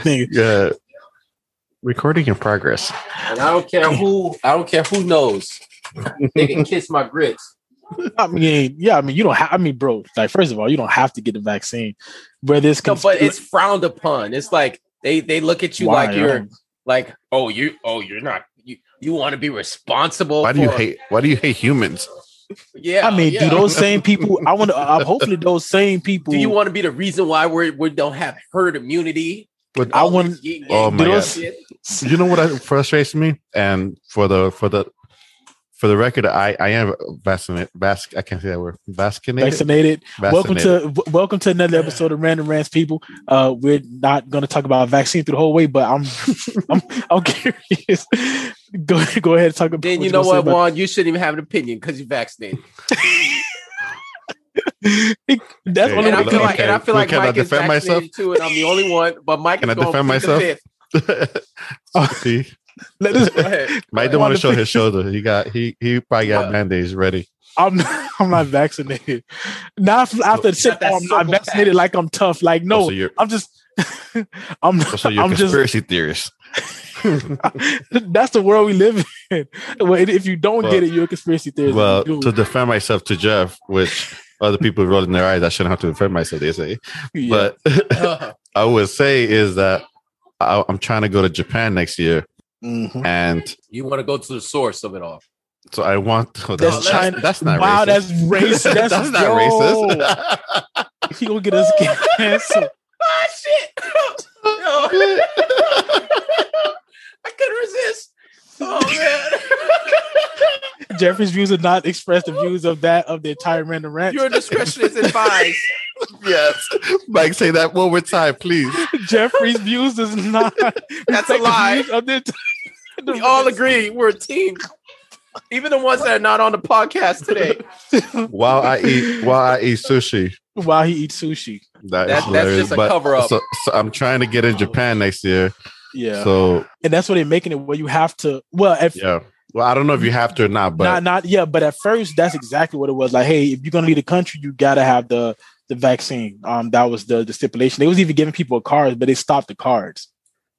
thing. Yeah. Recording in progress. And I don't care who. I don't care who knows. They can kiss my grits. I mean, yeah, I mean, you don't have. I mean, bro, like first of all, you don't have to get the vaccine. Whether it's No, but it's frowned upon. It's like they they look at you Why? like you're like, oh, you, oh, you're not. You you want to be responsible? Why do you hate why do you hate humans? Yeah, I mean, yeah. do those same people? I want to. Uh, hopefully, those same people. Do you want to be the reason why we we don't have herd immunity? But I All want- Oh yang my bullshit? you know what frustrates me? And for the for the for the record, I I am vaccinated. Vac, I can't say that word. Vaccinated. vaccinated? Welcome to w- welcome to another episode of Random Rants, people. Uh, we're not going to talk about vaccine through the whole way, but I'm I'm, I'm curious. go go ahead and talk about. Then you know gonna what, about- Juan? You shouldn't even have an opinion because you're vaccinated. That's Hey, And I one feel like, and I feel like Mike is defend myself? too, and I'm the only one. But Mike Can is I defend plead the myself? fifth. Oh, see, Let us- Go ahead. Mike didn't Wanna show his shoulder. He got he he probably got What? band-aids ready. I'm not, I'm not vaccinated. Not after, the shit, oh, I'm not vaccinated like I'm tough. Like no, Oh, so I'm just I'm oh, so you're a I'm just conspiracy theorist. that's the world we live in. Well, if you don't Well- get it, you're a conspiracy theorist. Well, to defend myself to Jeff, which other people rolling their eyes, I shouldn't have to defend myself. They say, yeah. but I would say is that I, I'm trying to go to Japan next year, Mhm. and you want to go to the source of it all. so I want. Oh, That's that's, China- That's not wow, racist. that's racist. That's, That's not racist. He gonna get us canceled. Ah, shit! Yo. I couldn't resist. Oh man, Jeffrey's views are not express the views of that of the entire random rant. your discretion is advised. yes, Mike, say that one more time, please. Jeffrey's views is not. That's a reflect the lie. views of the- We all agree we're a team. Even the ones that are not on the podcast today. While I eat, while I eat sushi, while he eats sushi. that is That- that's just a But- cover-up. So, so I'm trying to get in Japan next year. Yeah, So and that's what they're making it where you have to. Well, if yeah. Well, I don't know if you have to or not, but not not yeah, but at first that's exactly what it was. Like, hey, if you're gonna leave the country, you gotta have the the vaccine. Um, that was the the stipulation. They was even giving people cards, but they stopped the cards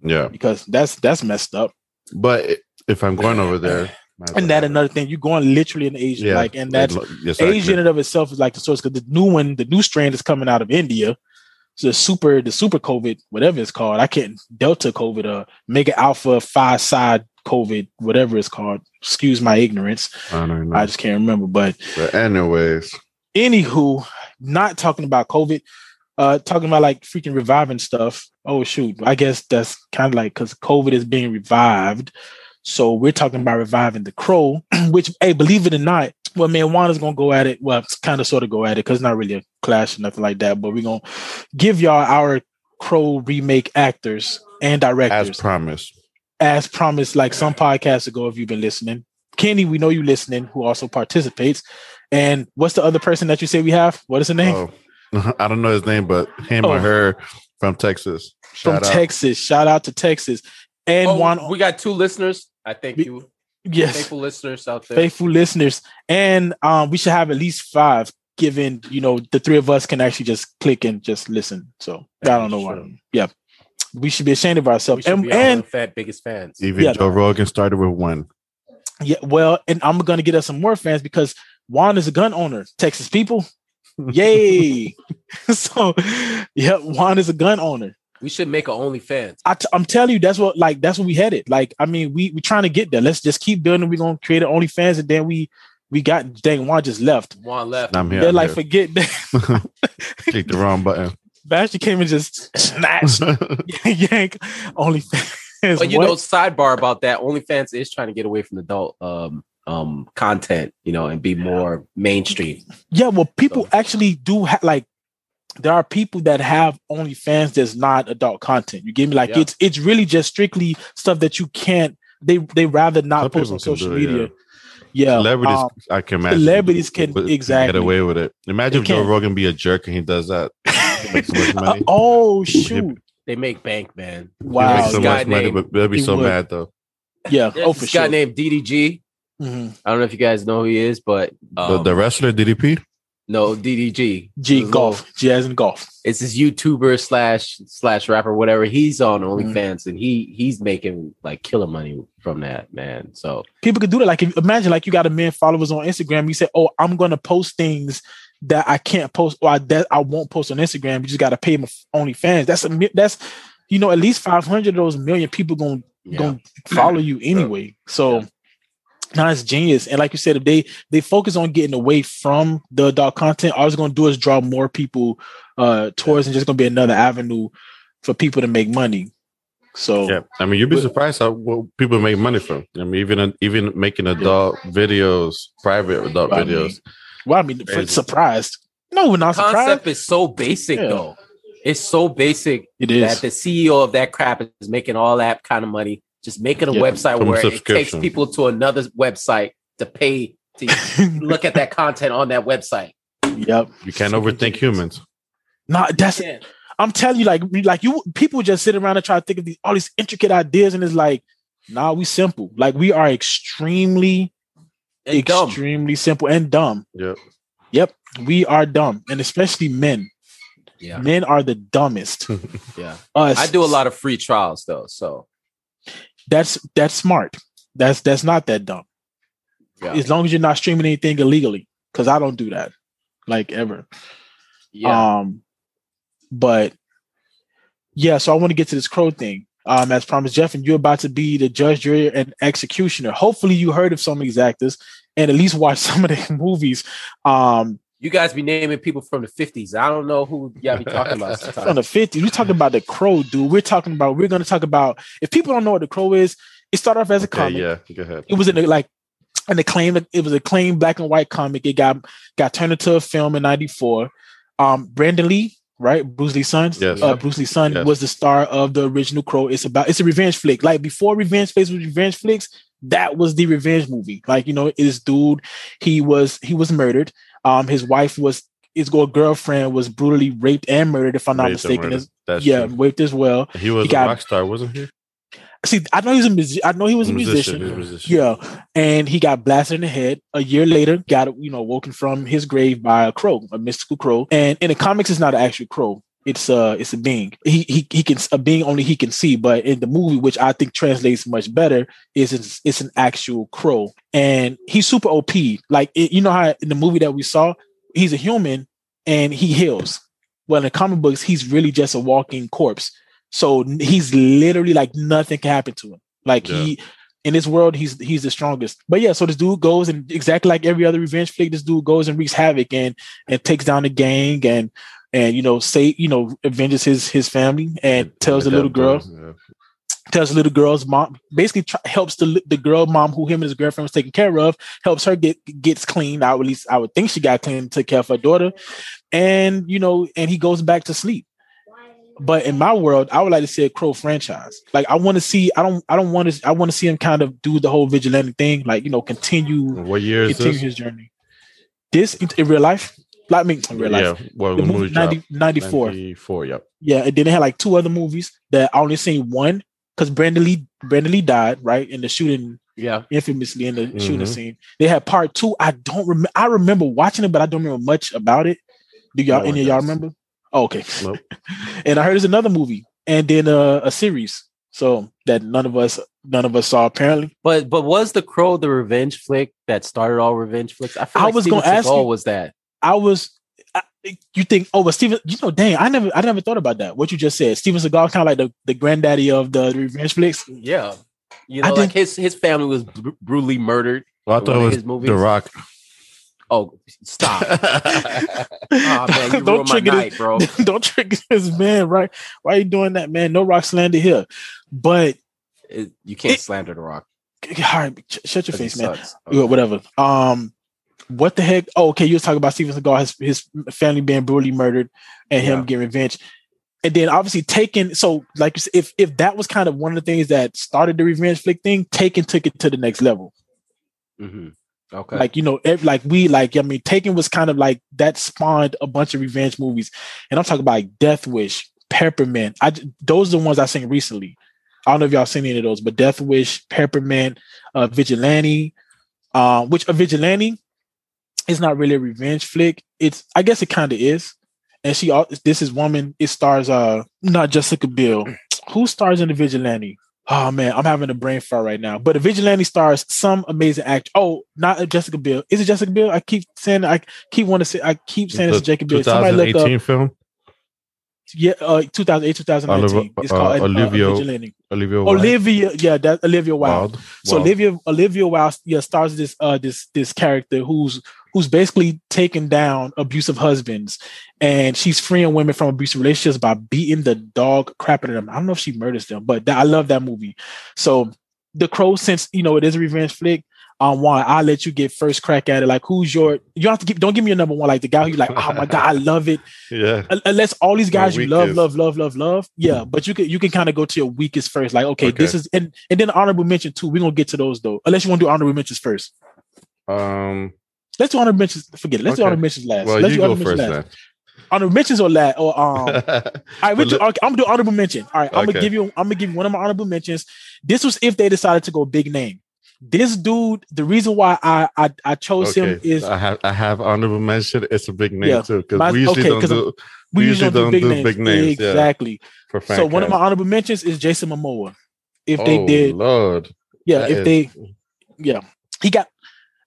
yeah. because that's that's messed up. But if I'm going over there, And that another thing, you're going literally in Asia, Yeah, like, and that's yes, Asia in and of itself is like the source because the new one, the new strand is coming out of India. So the super, the super COVID, whatever it's called, I can't Delta COVID, uh, Mega Alpha Five Side COVID, whatever it's called. Excuse my ignorance, I don't know. I just can't remember. But But anyways, anywho, not talking about COVID, uh, talking about like freaking reviving stuff. Oh shoot, I guess that's kind of like because COVID is being revived. So we're talking about reviving the crow, which hey, believe it or not, well, man, Juan is gonna go at it. Well, kind of sort of go at it because it's not really a clash or nothing like that. But we're gonna give y'all our crow remake actors and directors as promised, as promised, like some podcasts ago, if you've been listening. Kenny, we know you listening, who also participates. And what's the other person that you say we have? What is the name? oh, I don't know his name, but him Oh. or her from Texas. From out. Texas. Shout out to Texas. And Oh, one, we got two listeners. I thank We- you, yes, faithful listeners out there. faithful listeners. And um, we should have at least five, given you know the three of us can actually just click and just listen. So I don't know why. Yeah, we should be ashamed of ourselves. should And, be our and fat biggest fans. Even Yeah. Joe Rogan started with one. yeah, well, and I'm gonna get us some more fans because Juan is a gun owner. Texas people, yay! so yeah, Juan is a gun owner. We should make a OnlyFans. I t- I'm telling you, that's what like that's what we headed. Like, I mean, we we trying to get there. Let's just keep building. We're gonna create an OnlyFans, and then we we got dang Juan just left. One left. I'm here. They're I'm like, here. forget that. Click the wrong button. Bastion came and just snatched yank OnlyFans. But you What? know, sidebar about that, OnlyFans is trying to get away from adult um um content, you know, and be more mainstream. yeah, well, people So- actually do ha- like. There are people that have OnlyFans that's not adult content. You get me? Like Yeah. it's it's really just strictly stuff that you can't. They they rather not Some post on social it, media. yeah. Yeah, Celebrities, um, I can imagine. celebrities can- would- exactly. get away with it. Imagine They if Joe can. Rogan be a jerk and he does that. Make so much money. oh shoot! They make bank, man. Wow. makes so This much money, named- but they'll be so would. mad though. Yeah. There's oh, for this sure. guy named DDG. Mhm. I don't know if you guys know who he is, but the, um, the wrestler DDP. No, DDG. G golf, G as in golf. It's his YouTuber slash slash rapper, whatever. He's on Mm-hmm. OnlyFans and he he's making like killer money from that, man. So People could do that. Like if, imagine like you got a million followers on Instagram. You say, "Oh, I'm going to post things that I can't post or I, that I won't post on Instagram. You just got to pay my OnlyFans. That's a that's you know at least 500 of those million people going yeah. gonna follow you anyway. So now it's genius. And like you said, if they they focus on getting away from the adult content, all it's gonna do is draw more people uh towards and just gonna be another avenue for people to make money. So Yeah, I mean, you'd be surprised how what people make money from. I mean, even even making adult videos, private adult I mean, videos. well, I mean, for- surprised. No, we're not surprised. concept is so basic Yeah. though. It's so basic It that is. the CEO of that crap is making all that kind of money, just making a Yeah, website where it takes people to another website to pay to look at that content on that website. yep. You can't overthink humans. Nah, that's Yeah. I'm telling you, like, like you people just sit around and try to think of these all these intricate ideas, and it's like, nah, we simple. Like we are extremely, And dumb. extremely simple and dumb. Yep. Yep, we are dumb, and especially men. Yeah. Men are the dumbest. Yeah. Us, I do a lot of free trials though. So That's that's smart. That's that's not that dumb. yeah. As long as you're not streaming anything illegally, because I don't do that, like ever. yeah. Um, but yeah, so I want to get to this crow thing. Um, as promised, Jeff, and you're about to be the judge, jury, and executioner. Hopefully, you heard of some of these actors and at least watch some of their movies. Um, you guys be naming people from the 50s. I don't know who y'all be talking about from the 50s, we're talking about the crow, dude. We're talking about, we're going to talk about, if people don't know what the crow is, it started off as a Okay, comic. yeah, go ahead. It was in a, like an acclaimed, it was a acclaimed black and white comic. It got got turned into a film in '94. Um, Brandon Lee, right, Bruce Lee's son, Yes. uh, Bruce Lee's son Yes. was the star of the original Crow. It's about it's a revenge flick. Like before revenge flicks was revenge flicks, that was the revenge movie. Like you know, this dude, he was he was murdered. Um, his wife was his girl- girlfriend was brutally raped and murdered, if I'm not Raped mistaken. As- yeah, true. raped as well. He was he a got- rock star, wasn't he? See, I know he was a music. I know he was a musician. he musician. Yeah, and he got blasted in the head. A year later, got you know woken from his grave by a crow, a mystical crow. And in the comics, it's not an actual crow. It's uh it's a being. He he he can a being only he can see. But in the movie, which I think translates much better, is it's, it's an actual crow, and he's super OP. Like it, you know how in the movie that we saw, he's a human and he heals. Well, in the comic books, he's really just a walking corpse. So he's literally like nothing can happen to him. Like Yeah. he in this world, he's he's the strongest. But yeah, so this dude goes and exactly like every other revenge flick, this dude goes and wreaks havoc and and takes down the gang and and you know say you know avenges his his family and tells the little girl Yeah. tells the little girl's mom basically try, helps the the girl mom who him and his girlfriend was taking care of helps her get gets clean. I would at least I would think she got clean and took care of her daughter, and you know and he goes back to sleep. But in my world, I would like to see a Crow franchise. Like I want to see. I don't. I don't want to. I want to see him kind of do the whole vigilante thing. Like you know, continue What year is continue this? his journey. This in, in real life, like I mean, in real life, Yeah, well, the the movie movie 90, 94. 94, yep. Yeah, and then they had like two other movies that I only seen one because Brandon Lee Brandon Lee died right in the shooting Yeah. infamously in the shooting Mhm. scene. They had part two. I don't remember. I remember watching it, but I don't remember much about it. Do y'all No any of y'all remember? Oh, okay. Nope. and I heard there's another movie and then uh, a series. So that none of us none of us saw apparently. But but was the Crow the revenge flick that started all revenge flicks? I, feel I like was gonna ask Seagal you- was that. I was. I, you think? Oh, but Steven, you know, dang, I never, I never thought about that. What you just said, Steven Seagal, kind of like the, the granddaddy of the revenge flicks. Yeah. You know, think- like his his family was br- brutally murdered. Well, I thought it was his movies. The Rock. Oh, stop. oh man, you Don't trigger night, bro. Don't trick this man, right? Why are you doing that, man? No rock slander here. But It- you can't It- slander the rock. all right, sh- shut your face, man. Yeah, whatever. Um, what the heck? Oh, okay. You was talking about Steven Seagal, his his family being brutally murdered, and him Yeah. getting revenge, and then obviously taken. So, like, you said, if if that was kind of one of the things that started the revenge flick thing, Taken took it to the next level. Mhm. Okay. Like you know, ev- like we like. I mean, Taken was kind of like that spawned a bunch of revenge movies, and I'm talking about like Death Wish, Peppermint. I those are the ones I seen recently. I don't know if y'all seen any of those, but Death Wish, Peppermint, uh, Vigilante, uh, which a Vigilante, it's not really a revenge flick. It's I guess it kind of is. And she this is woman. It stars uh not Jessica Biel. Who stars in the Vigilante? Oh man, I'm having a brain fart right now. But the Vigilante stars some amazing act. Oh, not Jessica Biel. Is it Jessica Biel? I keep saying I keep want to say I keep saying it's The Jessica Biel. Somebody look up. 2018 film. Yeah, uh, 2008, 2019. Oliver- it's called uh, uh, Olivia Vigilante. Olivia. Wilde. Olivia, yeah, that Olivia Wilde. Wilde. So. Olivia Olivia Wilde yeah stars this uh this this character who's who's basically taking down abusive husbands and she's freeing women from abusive relationships by beating the dog crap out of them. I don't know if she murders them, but that, I love that movie. So the crow, since you know it is a revenge flick, um why I'll let you get first crack at it. Like who's your you don't have to give don't give me your number one, like the guy who's like, oh my god, I love it. Yeah. Unless all these guys you love, love, love, love, love. Yeah, but you can you can kind of go to your weakest first. Like, okay, this is and and then honorable mention too. We're gonna get to those though. Unless you want to do honorable mentions first. Um. Let's do honorable mentions. Forget it. Let's do Okay. honorable mentions last. Well, Let's you do go first mentions last. then. Honorable mentions or last or um. All right, we But do, let- okay, I'm gonna do honorable mention. All right, I'm gonna give you. I'm gonna give you one of my honorable mentions. This was if they decided to go big name. This dude, the reason why I I, I chose him is I have I have honorable mention. It's a big name Yeah. too because we usually okay, don't do we we usually usually don't do big names. big names, yeah. exactly. for fan So one of my honorable mentions is Jason Momoa. If oh, they did, Lord, yeah, that if is- they yeah he got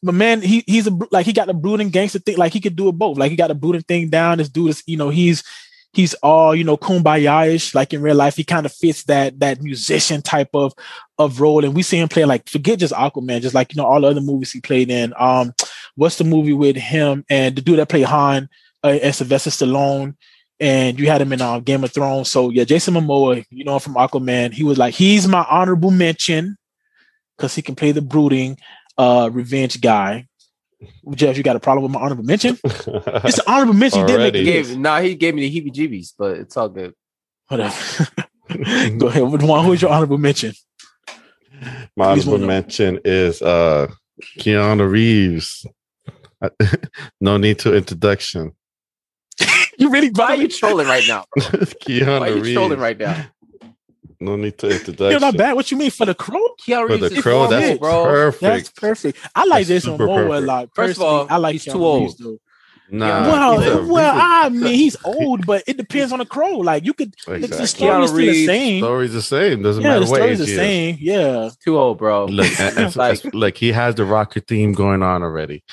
but man he he's a like he got the brooding gangster thing like he could do it both. Like he got the brooding thing down. This dude is you know he's he's all you know kumbaya-ish like in real life. He kind of fits that that musician type of of role. And we see him play like forget just aquaman just like you know all the other movies he played in. Um what's the movie with him and the dude that played han uh, and sylvester stallone? And you had him in uh, game of thrones. So yeah jason momoa you know from aquaman. He was like he's my honorable mention because he can play the brooding uh revenge guy. Jeff, you got a problem with my honorable mention? It's an honorable mention. You did make Already. the Gave, nah, he gave me the heebie-jeebies, but it's all good. Whatever. Go ahead. Which one? Who's your honorable mention? My Please honorable one of them. mention is uh Keanu Reeves. no need to introduction. You really Why are you trolling right now? Bro? Keanu Why are you Reeves. trolling right now? No need to introduction. You're not bad. What you mean for the crow? Keanu For the crow, normal, that's bro. perfect. That's perfect. I like That's Jason super Momoa a perfect. lot. First of all, I like he's Keanu too old. Though. Nah, well, he's a- well, he's a- I mean, he's old, but it depends on the crow. Like you could, the- the Exactly. story Keanu still the same. story's the same. Doesn't Yeah, matter the what story's age the he is. same. Yeah, Too old, bro. Look, and- and- Like- look, he has the rocker theme going on already.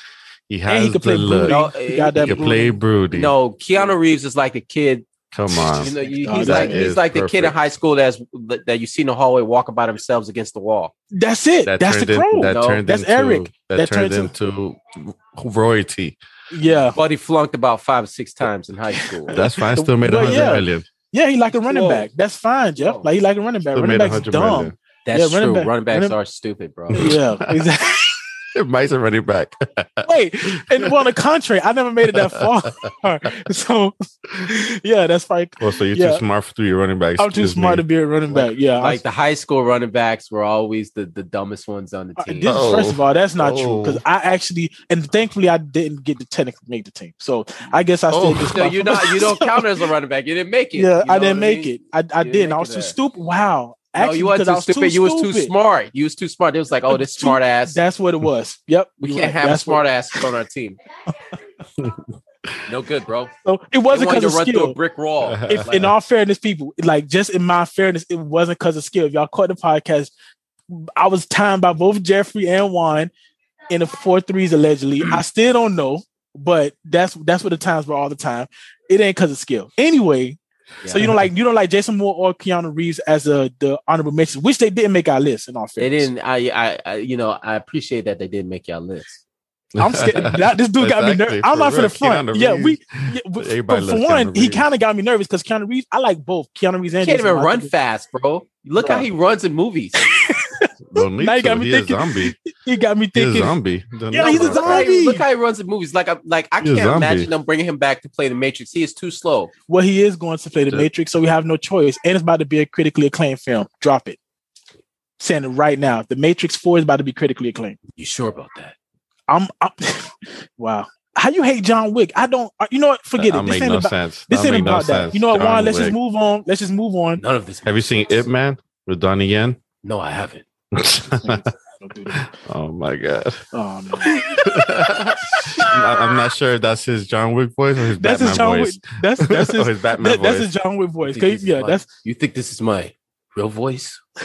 He has and he could the play look. Broody. No, he got He that can Broody. play broody. No, Keanu Reeves is like a kid. Come on. You know, you- Oh, he's that like he's is like the kid in high school that's that you see in the hallway walking by themselves against the wall. That's it. that That's the turned crow. in, that No, turned that's into, Eric. That, That turned turned into royalty. yeah, But he flunked about five or six times in high school. That's fine. Still made a Well, hundred yeah. million. yeah. He like a running Whoa. back. That's fine, Jeff. Whoa. Like he like a running back. Still running back's dumb. million. That's Yeah, running true. back- running backs running- are stupid, bro. Yeah, exactly. Mike's a running back. Wait, and well, on the contrary, I never made it that far. so, yeah, that's probably. well, so you're Yeah. too smart for your running backs. I'm too smart me. to be a running back. Yeah, I- Like the high school running backs were always the, the dumbest ones on the Uh, team. this, Oh. first of all, that's not true because Oh. I actually and thankfully I didn't get to technically make the team. So I guess I still Oh. just you're not you don't count as a running back. You didn't make it. Yeah, You know I didn't what make mean? it. I, I You didn't didn't. I was it too stupid. Wow. No, you weren't too was stupid. You was too smart. You was too smart. It was like, oh, this smart ass. That's what it was. Yep. we can't right. have a That's what- smart ass on our team. no good, bro. So it wasn't because of run through a skill. brick wall. If Like, in uh, all fairness, people, like just in my fairness, it wasn't because of skill. If y'all caught the podcast, I was timed by both Jeffrey and Juan in the four threes allegedly. I still don't know, but that's that's what the times were all the time. It ain't because of skill. Anyway, so you don't like you don't like Jason Moore or Keanu Reeves as a the honorable mentions, which they didn't make our list. In all fairness, they didn't. I, I, I, you know, I appreciate that they didn't make y'all list. I'm scared. That, this dude got me nervous. I'm for not for the real. front. Keanu Yeah, we. Reeves. Yeah, but Everybody for, for one, Keanu he kind of got me nervous because Keanu Reeves. I like both Keanu Reeves You and can't Jason even Momoa. run fast, bro. Look how he runs in movies. Don't Now you got me He thinking- a zombie. He got me He a thinking. zombie. Don't Yeah, need he's a to. Look how he- zombie. Look how he runs in movies. Like, I, like I He's can't imagine them bringing him back to play the Matrix. He is too slow. Well, he is going to play the Yeah. Matrix, so we have no choice. And it's about to be a critically acclaimed film. Drop it. Saying it right now. The Matrix 4 is about to be critically acclaimed. You sure about that? I'm, I'm wow. How you hate John Wick? I don't uh, you know what? Forget That it. This ain't no about sense. this That ain't make no that. sense. You know what, John Juan? Let's just move on. Let's just move on. None of this. Have you seen It Ip Man with Donnie Yen? No, I haven't. Don't do that. Oh my god. Oh no. I- I'm not sure if that's his John Wick voice or his That's Batman his John Wick. voice. That's that's his, his Batman that- that's voice. his John Wick voice. You think 'Cause, this is Yeah, my- that's You think this is my real voice?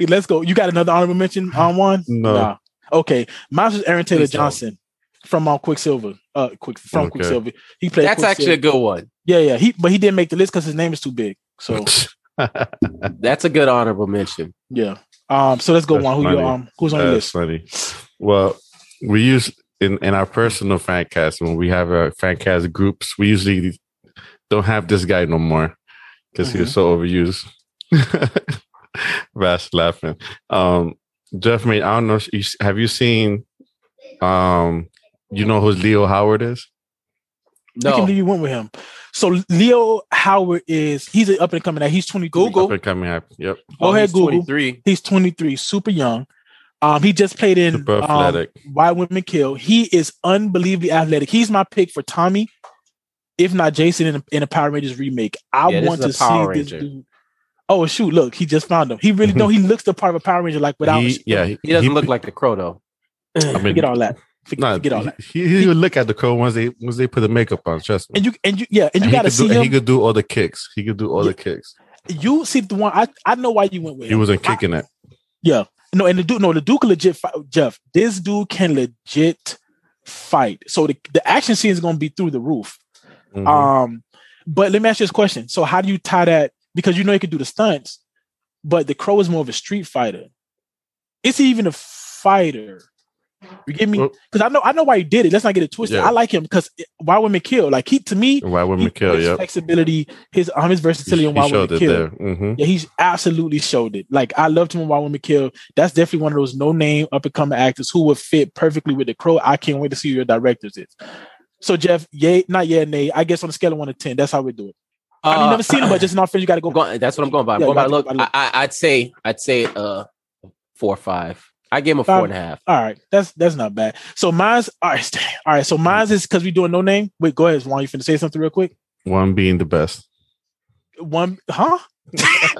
let's go. You got another honorable mention on one? No. Okay. Mine was Aaron Taylor Please don't. Johnson from uh, Quicksilver. Uh, quick from Okay. Quicksilver. He played. That's actually a good one. yeah, yeah. He but he didn't make the list because his name is too big. So That's a good honorable mention. yeah. Um. So let's go That's on. Who you funny. um? Who's on your list? funny. Well, we use in in our personal fan cast when we have our fan cast groups, we usually don't have this guy no more because he was so overused. Vast laughing. Um, Jeff, mate, I don't know. Have you seen? Um, you know who Leo Howard is? I can No, believe you went with him. So Leo Howard is he's an up and coming. He's twenty. Google. Up and coming up. Yep. Go Oh, ahead, he's Google. 23. He's twenty three, super young. Um, he just played in Super um, athletic. Why Women Kill. He is unbelievably athletic. He's my pick for Tommy, if not Jason in a, in a Power Rangers remake. I Yeah, want to see Power this dude. Oh shoot! Look, he just found him. He really no. He looks the part of a Power Ranger like without. He- yeah, he, He doesn't he- look like the crow though. I mean, forget all that. Forget, Nah, forget all that. he, he, he would look at the crow once they once they put the makeup on. Trust me. And you and you yeah, and you And got to see do, and him. he could do all the kicks. He could do all the kicks. you see the one. I I know why you went with He him. wasn't I- kicking it. Yeah. No, and the dude, no, the dude legit fight. Jeff, this dude can legit fight. So the, the action scene is going to be through the roof. Mhm. Um, but let me ask you this question. So how do you tie that? Because you know he could do the stunts, but the crow is more of a street fighter. Is he even a fighter? You get me? Because I know I know why he did it. Let's not get it twisted. Yeah. I like him because why women kill? Like he to me, Why women he- kill? his Yep. flexibility, his um, his He, versatility, and he why showed women it kill. there. hmm Yeah, he's absolutely showed it. Like I loved him in Why Women Kill. That's definitely one of those no name up and coming actors who would fit perfectly with the crow. I can't wait to see who your directors is. So Jeff, yay, not yeah, nay. I guess on a scale of one to ten, that's how we do it. I mean, Uh, never seen him, but just in our friends, you got to go. Going, that's what I'm going by. I'm Yeah, going by look. gotta go by I, look. I, I'd say, I'd say, uh, four or five. I gave him a Five. four and a half. All right, that's that's not bad. So mine's all right. All right, so mine's is because we doing no name. Wait, go ahead. Juan, you finna say something real quick? One being the best. One, huh?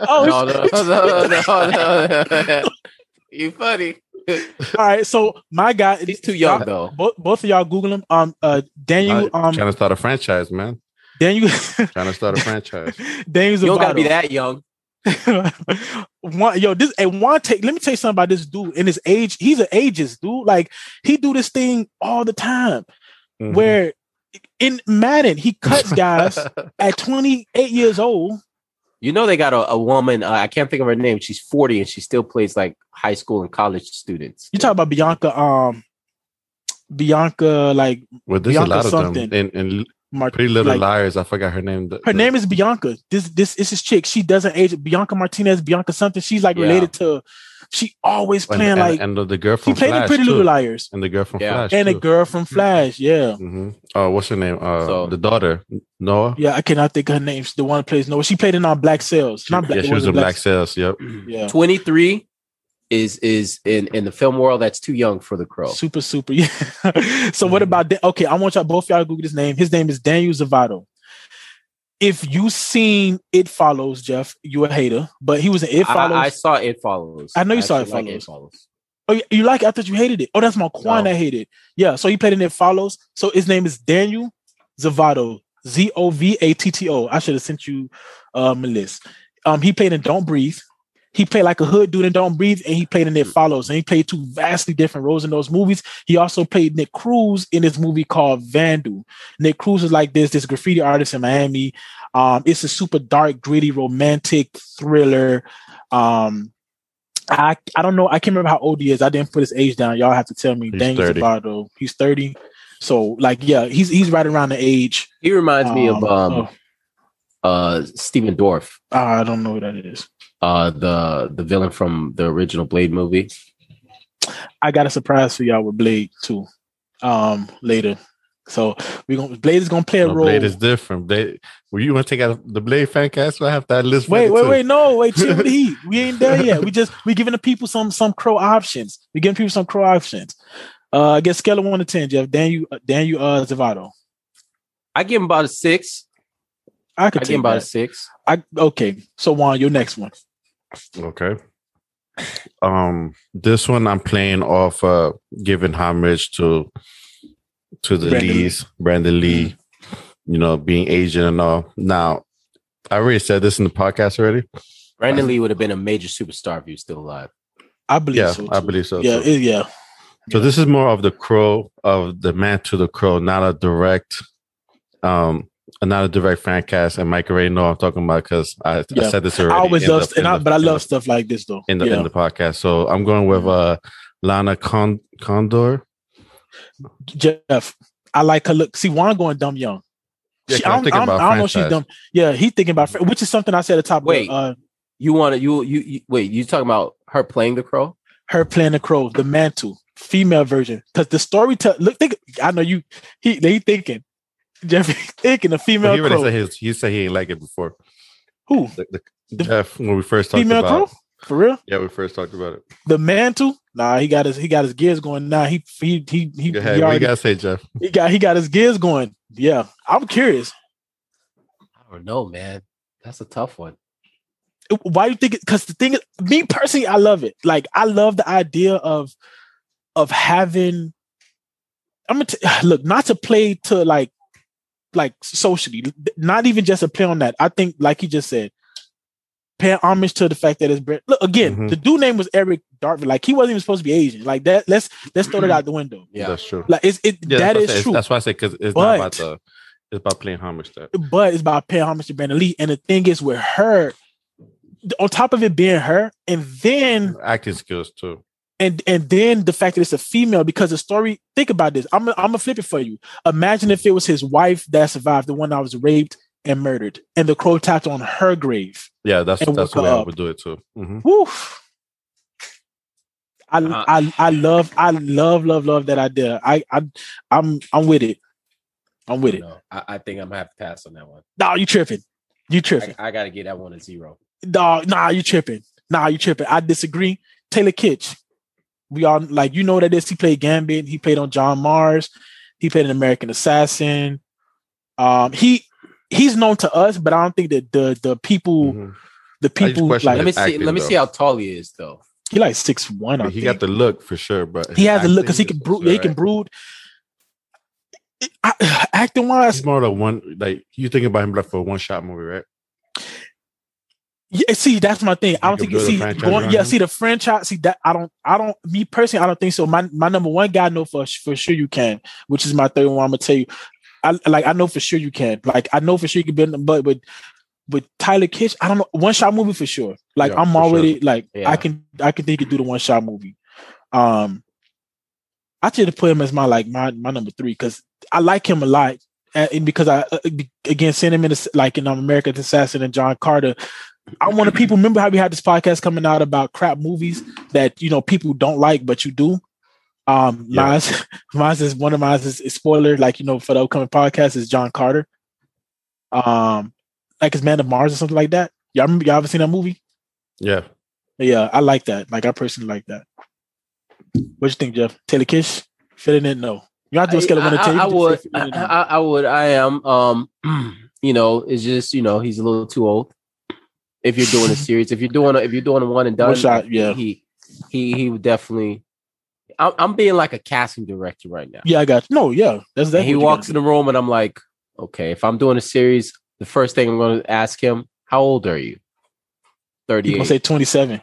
oh, no, no, no, no, no, no. you funny. all right. So my guy, He's too young y'all- though. Both, both of y'all Google him. Um, uh, Daniel, um, trying to start a franchise, man. Daniel, Trying to start a franchise. Daniel You don't gotta be that young. one, yo, this and one take. Let me tell you something about this dude. In his age, he's an ageist dude. Like he do this thing all the time. Mhm. Where in Madden he cuts guys at 28 years old. You know they got a, a woman. Uh, I can't think of her name. She's 40 and she still plays like high school and college students. You talk about Bianca, um, Bianca, like well, there's Bianca a lot of something. them. And, and Mart- Pretty Little like, Liars. I forgot her name. The- Her the- name is Bianca. This this is this chick. She doesn't age. Bianca Martinez, Bianca something. She's like Yeah. related to. She always playing and, like and the, the girl she from played in Pretty too. Little Liars and the girl from Yeah. Flash and a too. girl from Flash. Yeah. hmm Oh, what's her name? Uh, So- the daughter Noah. Yeah, I cannot think of her name. She's the one that plays no. She played in on Black Sails. Not Black, yeah, she was in Black Sails. Yep. Yeah, 23 is is in in the film world that's too young for the crow. super, super. Yeah. so what about? Da- okay, I want y'all both y'all to Google his name. His name is Daniel Zovatto. If you seen It Follows, Jeff, you a hater, but he was in It Follows. I, I saw it follows. I know you saw actually It like Follows. Oh, you- you like? it? I thought you hated it. Oh, that's my Quan No. that hated. Yeah, so he played in It Follows. So his name is Daniel Zovatto. Z O V A T T O. I should have sent you um a list. Um, he played in Don't Breathe. He played like a hood dude in Don't Breathe, and he played in It Follows. And he played two vastly different roles in those movies. He also played Nick Cruz in this movie called Vandu. Nick Cruz is like this, this graffiti artist in Miami. Um, it's a super dark, gritty, romantic thriller. Um, I I don't know. I can't remember how old he is. I didn't put his age down. Y'all have to tell me. He's Daniel 30. Zovatto. He's 30. So like, yeah, he's he's right around the age. He reminds me of Um, um oh, uh Stephen Dorff, I don't know who that is. Uh the the villain from the original Blade movie. I got a surprise for y'all with Blade too. Um, later. So we gonna Blade is gonna play a No, role. Blade is different. Blade, well, you gonna take out the Blade fan cast? So I have that list. Wait, wait, too. wait, no, wait, chill with the heat. We ain't there yet. We just we giving the people some some crow options. We giving people some crow options. Uh, I guess scale of one to ten, Jeff. Daniel, Daniel, uh, Zovatto. I give him about a six. I I could give take him about a six. I okay. So Juan, your next one. Okay. Um, this one I'm playing off, uh, giving homage to to the Brandon Lee. Lees, Brandon Lee. You know, being Asian and all. Now, I already said this in the podcast already. Brandon Lee would have been a major superstar if he was still alive. I believe Yeah, so. I believe so. Yeah, too. it- yeah. So this is more of the crow of the man to the crow, not a direct, um, not a direct fan cast. And Mike already know what I'm talking about because I, I said this already. I always love, the- and I, the- but I love the- stuff like this though. in the yeah. in the podcast. So I'm going with uh Lana Con- Condor. Jeff, I like her look. See, Juan going dumb young. Yeah, She- I'm I don't, thinking I don't- about I don't know she's dumb. Yeah, he thinking about which is something I said at the top. Wait. Of, uh, You want to you, you you wait? You talking about her playing the crow? her playing the crow, the mantle, female version. Because the story tell look, think. I know you. He they thinking. Jeffrey thinking the Well, female he already crow. said his, he said he ain't like it before. Who The, the, The Jeff, when we first talked female about crow? For real? yeah, we first talked about it. The mantle? Nah, he got his he got his gears going. Nah, he he he he, Go he, ahead. What you already, gotta say, Jeff? he got he got his gears going. Yeah, I'm curious. I don't know, man. That's a tough one. why you think it because the thing is me personally i love it like i love the idea of of having i'm gonna t- look not to play to like like socially not even just a play on that i think like you just said paying homage to the fact that it's Brit- look again Mhm. the dude name was eric dartman like he wasn't even supposed to be asian like that let's let's throw that out the window Yeah. That's true. like it's it Yeah, that's, why I say- true That's why I say because it's But- not about the it's about playing homage to that. but it's about paying homage to Brandon Lee. And the thing is, with her, on top of it being her, and then acting skills too. And and then the fact that it's a female because the story. Think about this. I'm I'm gonna flip it for you. Imagine if it was his wife that survived, the one that was raped and murdered, and the crow tapped on her grave. Yeah, that's that's the way her I would do it too. hmm Woo. I, Uh, I I love I love love love that idea. I I I'm I'm with it. I'm with it. I, I think I'm gonna have to pass on that one. Nah, you tripping. You tripping. I, I got to get that one a zero. Nah, nah, you tripping. Nah, you tripping. I disagree. Taylor Kitsch. We all like you know what that is. He played Gambit. He played on John Mars. He played an American Assassin. Um, he he's known to us, but I don't think that the the people Mhm. the people like Let his me see. acting, Let me though. see how tall he is, though. he like six one. I He think. got the look for sure, but he has a his look because he can brood. Yeah, he can brood. I, acting wise, He's more like one like you think about him like for a one shot movie, right? Yeah, see, that's my thing. I don't think you see franchise going, around yeah, him? see the franchise. See that I don't, I don't. Me personally, I don't think so. My my number one guy, I know for for sure you can, which is my third one. I'm gonna tell you, I like I know for sure you can. Like I know for sure you can build, but with with Tyler Kitsch, I don't know one shot movie for sure. Like Yeah, I'm for already like Yeah. I can I can think he do the one shot movie. Um, I should have put him as my like my my number three because I like him a lot. And and because I uh, again seeing him in the, like in um, American Assassin and John Carter, I want to people remember how we had this podcast coming out about crap movies that you know people don't like but you do. Um, Yeah. mine's mine's is one of mine is, is spoiler like you know for the upcoming podcast is John Carter. Um, like his Man of Mars or something like that. Y'all remember y'all ever seen that movie? Yeah. Yeah, I like that. Like I personally like that. What you think, Jeff? Taylor Kitsch? Fit it in? No. You have to do a scale of one to I, ten. I, I would. just say fit I. I, I would. I am. Um, you know, it's just you know he's a little too old. If you're doing a series, if you're doing a, if you're doing a one and done, One shot, yeah. he he he would definitely. I'm, I'm being like a casting director right now. Yeah, I got you. No, yeah. That's that. he walks in the room, and I'm like, okay, if I'm doing a series, the first thing I'm going to ask him, how old are you? Thirty. He's gonna say twenty-seven.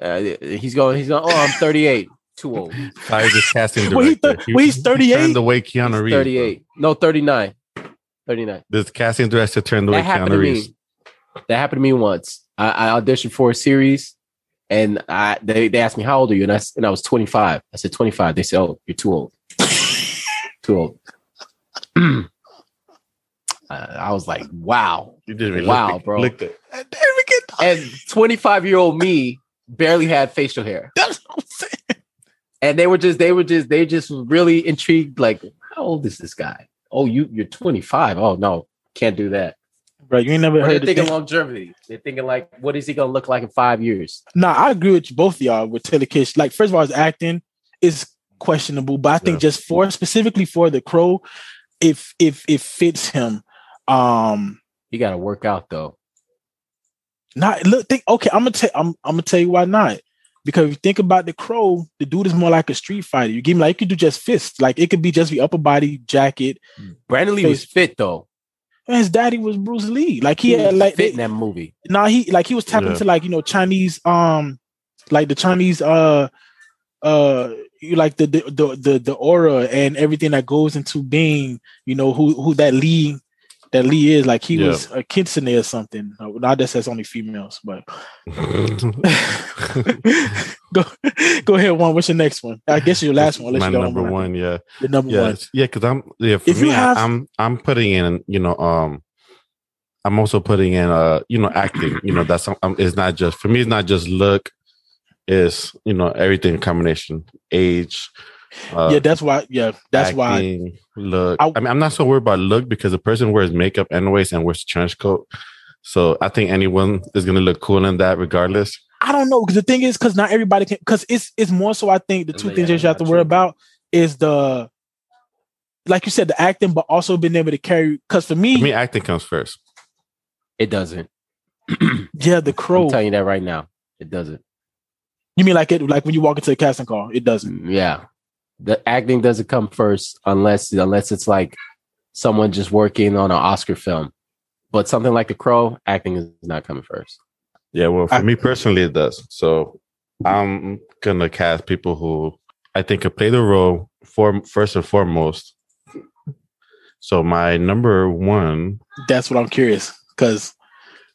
Uh, he's going. He's going. Oh, I'm 38. Too old. I just casting Well, he director. thir- well, he's 38. Turned away Keanu He's Reeves. bro. 38. No, 39. 39. This casting director turned away that happened Keanu to Reeves. Me. That happened to me once. I, I auditioned for a series, and I they, they asked me how old are you, and I s- and I was 25. I said 25. They said, oh, you're too old. too old. I, uh, I was like, wow. You didn't even Wow, look, bro. Looked at. And 25 year old me barely had facial hair, That's what I'm saying. and they were just they were just they just really intrigued. Like, how old is this guy? Oh, you you're 25. Oh no, can't do that. Bro, you ain't never Or they're heard the thinking thing. longevity. They're thinking like, what is he gonna look like in five years? Nah, I agree with you, both of y'all with Taylor Kitsch. Like, first of all, his acting is questionable, but I think Yeah. just for specifically for the crow, if if it fits him. Um He got to work out though. not look think okay, I'm gonna tell I'm I'm gonna tell you why not. Because if you think about the crow, the dude is more like a street fighter. You give him like you could do just fists. Like it could be just the upper body jacket. Brandon Lee was fit though. And his daddy was Bruce Lee. Like he, He had like fit in that movie. nah, he like he was tapping Yeah. into like you know Chinese um like the Chinese uh uh you like the the, the the the aura and everything that goes into being you know who who that Lee that Lee is like he Yeah. was a kitsune or something. Not that says only females, but go go ahead one. What's your next one? I guess your last one. My number more. one, yeah. The number yeah, one. yeah, because I'm yeah. For If me, you have- I, am I'm putting in you know um, I'm also putting in uh you know acting. You know that's um, it's not just for me. It's not just look. It's you know everything combination, age. Uh, yeah, that's why. Yeah, that's why. acting, look. I- I, mean, I'm not so worried about look because the person wears makeup anyways and wears a trench coat. So I think anyone is gonna look cool in that regardless. I don't know because the thing is because not everybody can because it's it's more so I think the two Yeah, things that you have to not worry true. about is the like you said the acting but also being able to carry because for me, For me, acting comes first. It doesn't. yeah the crow I'm telling you that right now. It doesn't. you mean like it like when you walk into a casting call it doesn't Yeah. The acting doesn't come first unless unless it's like someone just working on an Oscar film. But something like The Crow, acting is not coming first. Yeah, well, for I- me personally, it does. So I'm gonna cast people who I think could play the role for first and foremost. So my number one, that's what I'm curious because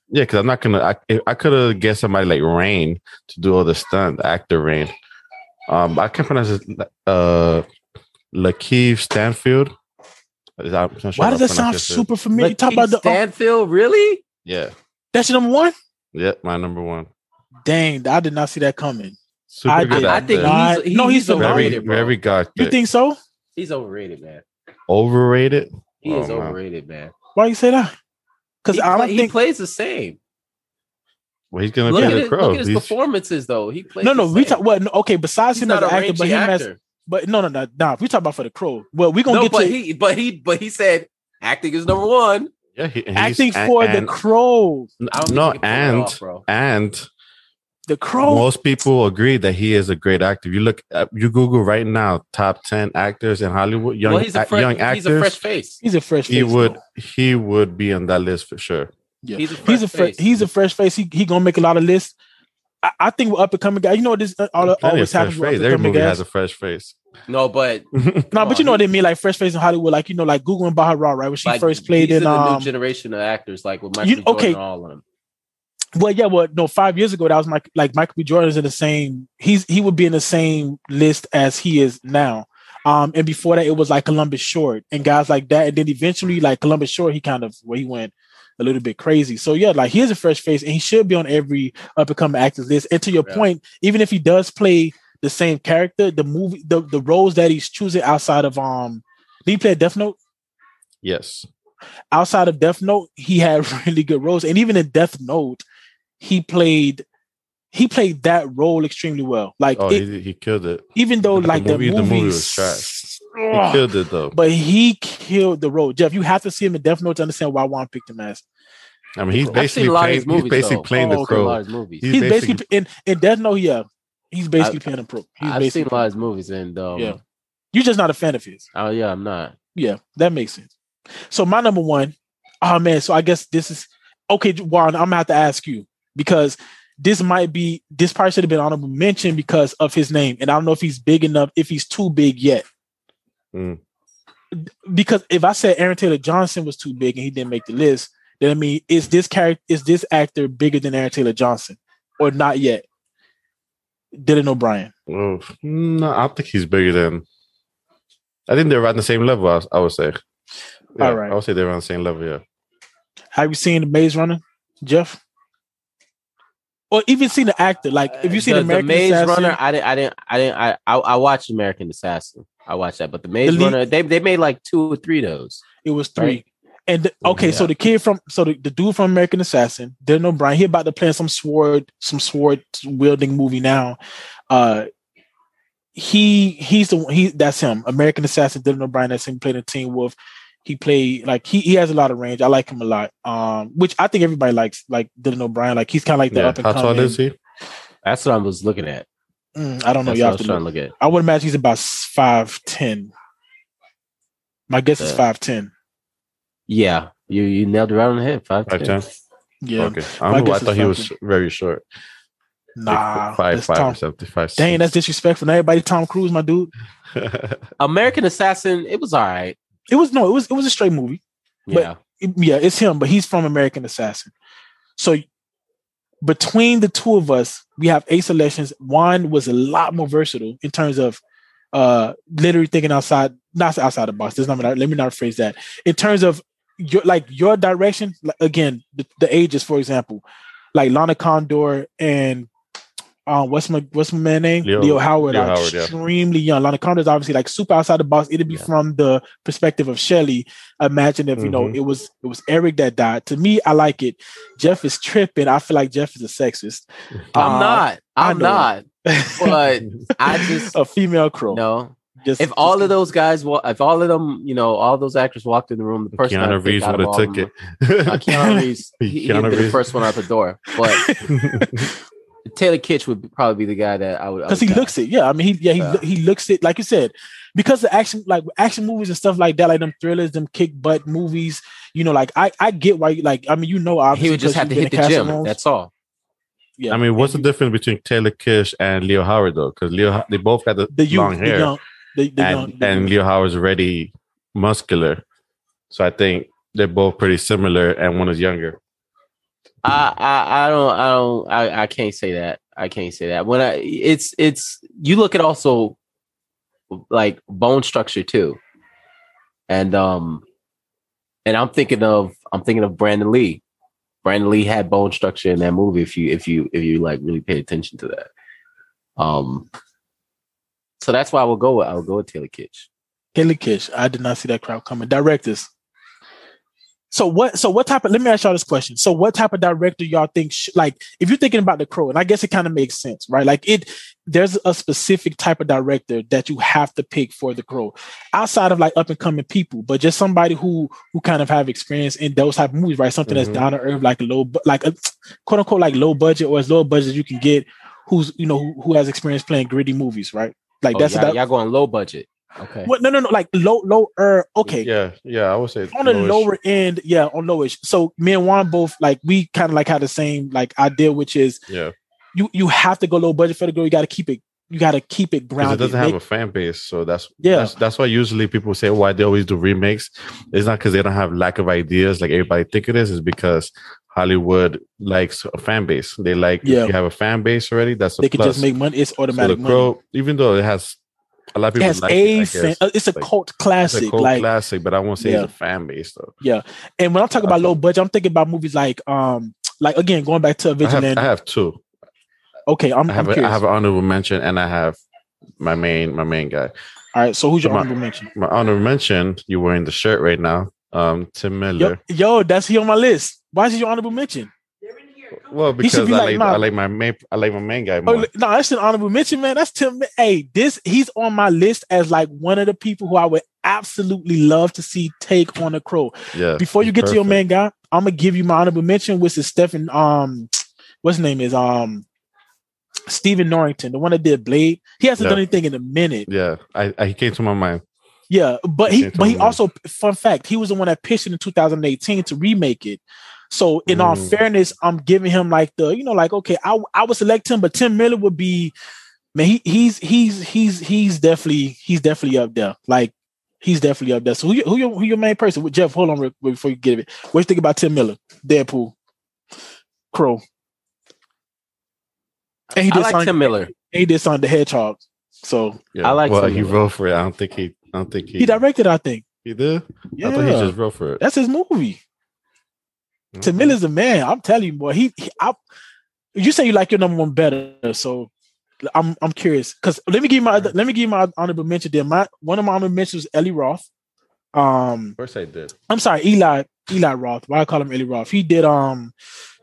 yeah, because I'm not gonna. I, I could have guessed somebody like Rain to do all the stunt, the actor Rain. Um, I can't pronounce it. Uh, Lakeith Stanfield. Is that- sure why does that sound pronounce it. super familiar? You talk about the oh, Stanfield, really? Yeah, that's your number one. Yep, my number one. Dang, I did not see that coming. Super I good did- I think Nah, he's, no, he's he's the very, overrated, bro. very gothic. You think so? He's overrated, man. overrated? He is Oh, man. overrated, man. Why you say that? Because I play- don't he think plays the same. Well, he's gonna Look be at, the his, crow. look at his He's- performances, though. He plays no, no. the We talk. Well, no, okay. Besides He's him as not an actor, but rangy him as actor. but no, no, no, no. If we talk about for the crow, well, we gonna No, get but to he, but he, but he said acting is number one. Yeah, he, acting and- for and- the crow. I don't think no, he can and off, and The crow. most people agree that he is a great actor. You look, at, you Google right now, top ten actors in Hollywood, young well, he's a, fresh, young he's a fresh face. he's a fresh. he face, would though. he would be on that list for sure. Yeah. He's a He's a fresh fresh. face. He's a fresh face. He he gonna make a lot of lists. I, I think we're up and coming guy. You know what this uh, all, Plenty always happens with face. up Every and coming movie guys. has a fresh face. No, but No, but you know on, what I mean, like fresh face in Hollywood, like you know, like Google and Baha right? When she like, first played in are the um new generation of actors, like with Michael You- B. Jordan okay. and all of them. well, yeah, well, no, five years ago that was Mike like Michael B. Jordan's in the same he's he would be in the same list as he is now. Um, and before that it was like Columbus Short and guys like that. And then eventually, like Columbus Short, he kind of where he went a little bit crazy. So yeah, like he is a fresh face and he should be on every up and coming actors list. And to your Yeah. point, even if he does play the same character, the movie the, the roles that he's choosing outside of um did he play Death Note? Yes, outside of Death Note, he had really good roles, and even in Death Note, he played he played that role extremely well. Like oh, it- he, he killed it. even though the like the movie- movie, the movie was trash. He Ugh. killed it though. but he killed the role. Jeff, you have to see him in Death Note to understand why Juan picked him as. I mean, he's I've basically seen a lot of playing. his movies, he's basically though. playing Oh, the okay, A lot crow. of his movies. He's He's, basically- basically, in in Death Note, yeah, he's basically I- playing a pro. He's I've seen a lot of his movies, and um, Yeah. You're just not a fan of his. oh yeah, I'm not. Yeah, that makes sense. So my number one, oh man, so I guess this is okay, Warren. I'm gonna have to ask you because this might be this probably should have been honorable mention because of his name, and I don't know if he's big enough, if he's too big yet. Mm. Because if I said Aaron Taylor Johnson was too big and he didn't make the list, then I mean, is this character is this actor bigger than Aaron Taylor Johnson or not yet? Dylan O'Brien. Oh, no, I think he's bigger than. I think they're around the same level. I, I would say. Yeah, All right. I would say they're around the same level. Yeah. Have you seen the Maze Runner, Jeff? Or even seen the actor? Like, if you seen the, American the Maze Assassin, Runner, I didn't, I didn't, I didn't, I, I, I watched American Assassin. I watched that, but the Maze The lead- Runner, they they made like two or three of those. It was three. Right. And the- okay, so the kid from so the, the dude from American Assassin, Dylan O'Brien, he about to play in some sword, some sword wielding movie now. Uh he he's the he that's him. American Assassin, Dylan O'Brien, that's him playing in Teen Wolf. He played like he, he has a lot of range. I like him a lot. Um, which I think everybody likes, like Dylan O'Brien. Like he's kind of like the yeah. up and How tall coming. is he? That's what I was looking at. Mm, I don't know. That's You what I have was to trying look. to look at. I would imagine he's about five ten. My guess is Yeah. five ten. Yeah, you you nailed it right on the head. Five, Five ten. ten. Yeah. Okay. I, don't know, I thought he was very short. Like Nah, five that's five Tom. or something. Five. Dang, that's disrespectful. Now everybody Tom Cruise, my dude. American Assassin. It was all right. It was no, it was it was a straight movie. Yeah, It- yeah, it's him, but he's from American Assassin. So between the two of us, we have eight selections. One was a lot more versatile in terms of uh literally thinking outside, not outside the box. There's not let me not phrase that. In terms of your like your direction, like, again, the, the ages, for example, like Lana Condor and um, what's my what's my man name? Leo- Leo, Howard Leo are Howard, yeah. extremely young. Lana Condor is obviously like super outside the box. It'd be Yeah. from the perspective of Shelley. Imagine if you know Mhm. it was it was Eric that died. To me, I like it. Jeff is tripping. I feel like Jeff is a sexist. I'm Uh, not. I I'm not. But I just a female crow. no. Just, If all of those guys, wa- if all of them, you know, all those actors walked in the room, the person Keanu I'd pick Reeves out would of have all took of it. them- uh, Keanu Reeves, he, he'd Keanu be the first one out the door. But Taylor Kitsch would probably be the guy that I would. Because he cast. looks it. Yeah, I mean, he yeah he Yeah. lo- he looks it like you said. Because the action like action movies and stuff like that, like them thrillers, them kick butt movies. You know, like I I get why you like. I mean, you know, obviously He would just have to hit the gym. casting roles. That's all. yeah. I mean, what's the you- difference between Taylor Kitsch and Leo Howard though? Because Leo, they both had the, the youth, long the hair, young, the, the and young, the and young. Leo Howard's already muscular, so I think they're both pretty similar, and one is younger. I, I I don't I don't I, I can't say that. I can't say that. When I it's it's you look at also like bone structure too. And um and I'm thinking of I'm thinking of Brandon Lee. Brandon Lee had bone structure in that movie if you if you if you like really pay attention to that. Um so that's why I will go with I will go with Taylor Kitsch. Taylor Kitsch. I did not see that crowd coming. Directors. So what? So what type of? Let me ask y'all this question. So what type of director y'all think? Sh- like, if you're thinking about the Crow, and I guess it kind of makes sense, right? Like it, there's a specific type of director that you have to pick for the Crow, outside of like up and coming people, but just somebody who who kind of have experience in those type of movies, right? Something Mhm. that's down to earth, like a low, like a quote unquote like low budget or as low budget as you can get. Who's you know who, who has experience playing gritty movies, right? Like Oh, that's y'all, about, y'all going low budget. Okay. what? No, no, no. Like low, lower. Okay, Yeah, yeah, I would say on the lowish. lower end, yeah, on lowish. So me and Juan both like we kind of like had the same like idea, which is Yeah, you you have to go low budget for the girl. You got to keep it. You got to keep it because grounded. it doesn't have Make- a fan base, so that's Yeah. That's, that's why usually people say why they always do remakes. It's not because they don't have lack of ideas like everybody think it is. It's because Hollywood likes a fan base. They like Yeah. if you have a fan base already. That's a they can just make money. It's so the automatic money. Crow, even though it has a lot of people has like a it, fan. uh, It's a Like, cult It's classic. a cult like classic, but I won't say Yeah. it's a fan base though. Yeah, and when I'm talking about That's low budget, I'm thinking about movies like um like again going back to I have, Vigilante. I have two. okay, I'm, I have I'm a, I have an honorable mention, and I have my main my main guy. All right, so who's your My- honorable mention? My honorable mention. You're wearing the shirt right now. Um, Tim Miller. Yo, yo, that's he on my list. Why is he your honorable mention? Well, because be I like, like nah. I like my main I like my main guy Oh, more. no, that's an honorable mention, man. That's Tim. Hey, this he's on my list as like one of the people who I would absolutely love to see take on a crow. yeah. Before you get to your perfect. main guy, I'm gonna give you my honorable mention, which is Stephen. Um, what's his name is um, Stephen Norrington, the one that did Blade. He hasn't Yeah. done anything in a minute. Yeah, I, I he came to my mind. Yeah, but he Okay, but he totally. also fun fact, he was the one that pitched it in 2018 to remake it. So in all Mm. fairness, I'm giving him like the, you know, like, okay, I I would select him, but Tim Miller would be man, he he's he's he's he's definitely he's definitely up there. Like he's definitely up there. So who you, who your who your main person? Jeff, hold on real quick before you give it. What you think about Tim Miller? Deadpool. Crow. And he I did like something, Tim Miller. and he did something the hedgehog. So Yeah. I like Well, Tim he Miller. wrote for it. I don't think he. I don't think he. he directed, I think. He did. Yeah. I thought he just wrote for it. That's his movie. Tim Okay. Miller's a man. I'm telling you, boy. He, he I, you say you like your number one better, so I'm I'm curious because let me give my other- let me give my honorable mention. There, my one of my honorable mentions was Ellie Roth. Um, Of course, I did. I'm sorry, Eli Eli Roth. Why I call him Eli Roth? He did um,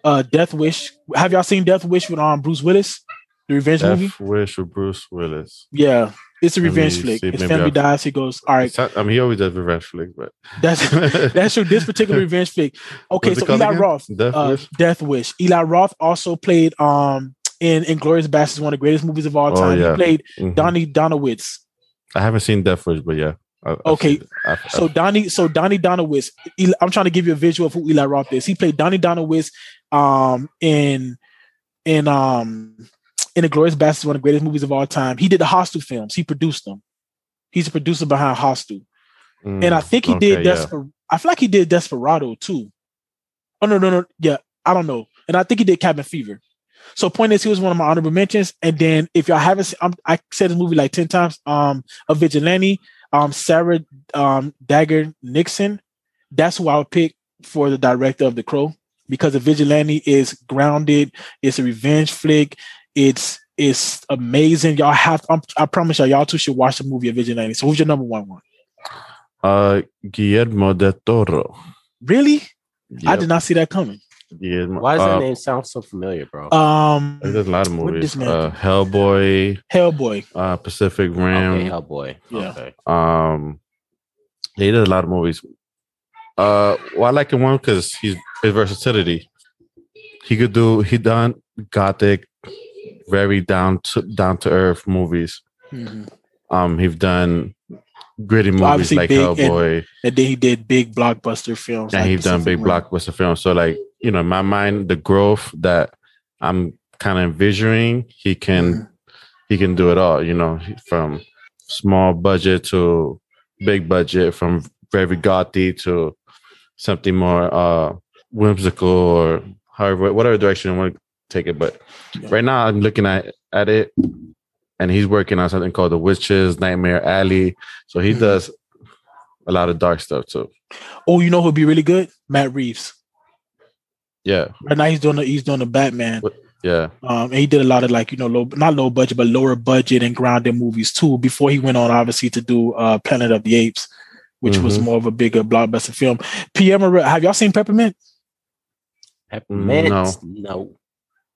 uh, Death Wish. Have y'all seen Death Wish with um Bruce Willis, the revenge movie? Death Wish with Bruce Willis. Yeah, it's a Let me revenge flick. His family I'll- dies. He goes, all right. Not- I mean, he always does revenge flicks, but That's that's true. This particular revenge flick. Okay, so Eli again? Roth. Death uh, Wish. Death Wish. Eli Roth also played um in Inglourious Basterds, one of the greatest movies of all Oh, time. yeah. He played Mhm. Donnie Donowitz. I haven't seen Death Wish, but yeah. I- I've Okay, it. I've- So Donnie, so Donnie Donowitz. Eli- I'm trying to give you a visual of who Eli Roth is. He played Donnie Donowitz um, in in um in the Glorious Bastards, one of the greatest movies of all time. He did the Hostel films. He produced them. He's a producer behind Hostel, Mm, and I think he did okay, yeah. I feel like he did Desperado too. Oh no no no yeah I don't know, and I think he did Cabin Fever. So point is, he was one of my honorable mentions. And then if y'all haven't, seen, I'm, I said this movie like ten times. Um, a vigilante, um, Sarah um Daggar Nickson. That's who I would pick for the director of The Crow because a vigilante is grounded. It's a revenge flick. It's it's amazing. Y'all have. I'm, I promise y'all, y'all two should watch the movie of Vigilante. So who's your number one one? Uh, Guillermo del Toro. Really? I did not see that coming. Yeah. Why does uh, that name sound so familiar, bro? Um, He does a lot of movies. Uh. Hellboy, Hellboy. uh, Pacific Rim. okay, Hellboy. Yeah. Okay. Um, he did a lot of movies. Uh, well, I like him one because he's his versatility. He could do. He done gothic, very down to down to earth movies. Mhm. Um, he's done gritty movies obviously like big and- Hellboy, And then he did big blockbuster films. and like he's done big blockbuster films. So, like you know, in my mind, the growth that I'm kind of envisioning, he can Mhm. he can do it all. You know, from small budget to big budget, from very gothy to something more uh whimsical or however whatever direction you want to take it. But Yeah. right now, I'm looking at at it, and he's working on something called the Witches Nightmare Alley. So he Mhm. does a lot of dark stuff too. Oh, you know who'd be really good? Matt Reeves. Yeah, Right now he's doing the, he's doing the Batman. What- yeah. Um, and he did a lot of like you know low not low budget but lower budget and grounded movies too. Before he went on obviously to do uh Planet of the Apes, which was Mhm. more of a bigger blockbuster film. Pierre Morel, have y'all seen Peppermint? Peppermint? No. no.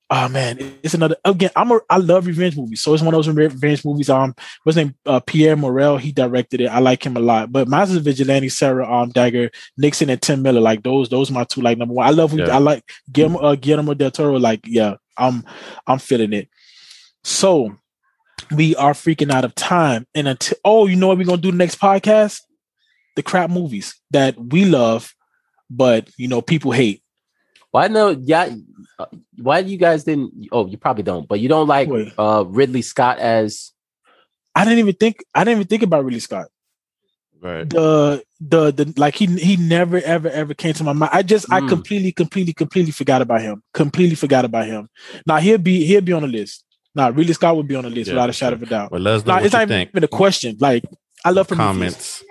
Oh man, it's another again. I'm a I love revenge movies, so it's one of those revenge movies. Um, what's his name? Uh, Pierre Morel. He directed it. I like him a lot. But Masters of Vigilante, Sarah um Daggar, Nickson, and Tim Miller. Like those, those are my two. Like number one. I love. Who, Yeah. I like Guillermo, uh, Guillermo del Toro. Like yeah, I'm I'm feeling it. So we are freaking out of time. And until oh, you know what we're gonna do the next podcast? The crap movies that we love, but you know people hate. Why no? Yeah. uh, Why you guys didn't? Oh, you probably don't. But you don't like Wait. uh Ridley Scott as I didn't even think. I didn't even think about Ridley Scott. Right. the the the like he he never ever ever came to my mind. I just I Mm. completely completely completely forgot about him. Completely forgot about him. Now he'll be he'll be on the list. Now Ridley Scott would be on the list Yeah, without a shadow sure. of a doubt. Well, let us know Now what it's you not think. even a question. Like I love Prometheus. Comments.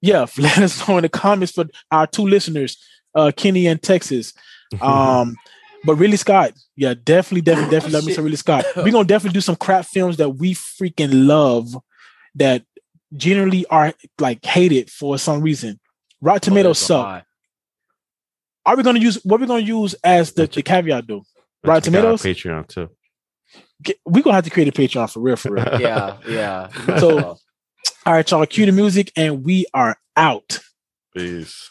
Yeah, let us know in the comments for our two listeners, uh Kenny and Texas. Um but really, Scott, yeah, definitely, definitely, definitely let me say really Scott. We're gonna definitely do some crap films that we freaking love that generally are like hated for some reason. Rotten Tomatoes Oh, suck. Are we gonna use what we're gonna use as the, the caveat though? Rotten Check out our Tomatoes? Patreon too. We're gonna have to create a Patreon for real, for real. Yeah, yeah. So- All right, y'all, cue the music and we are out. Peace.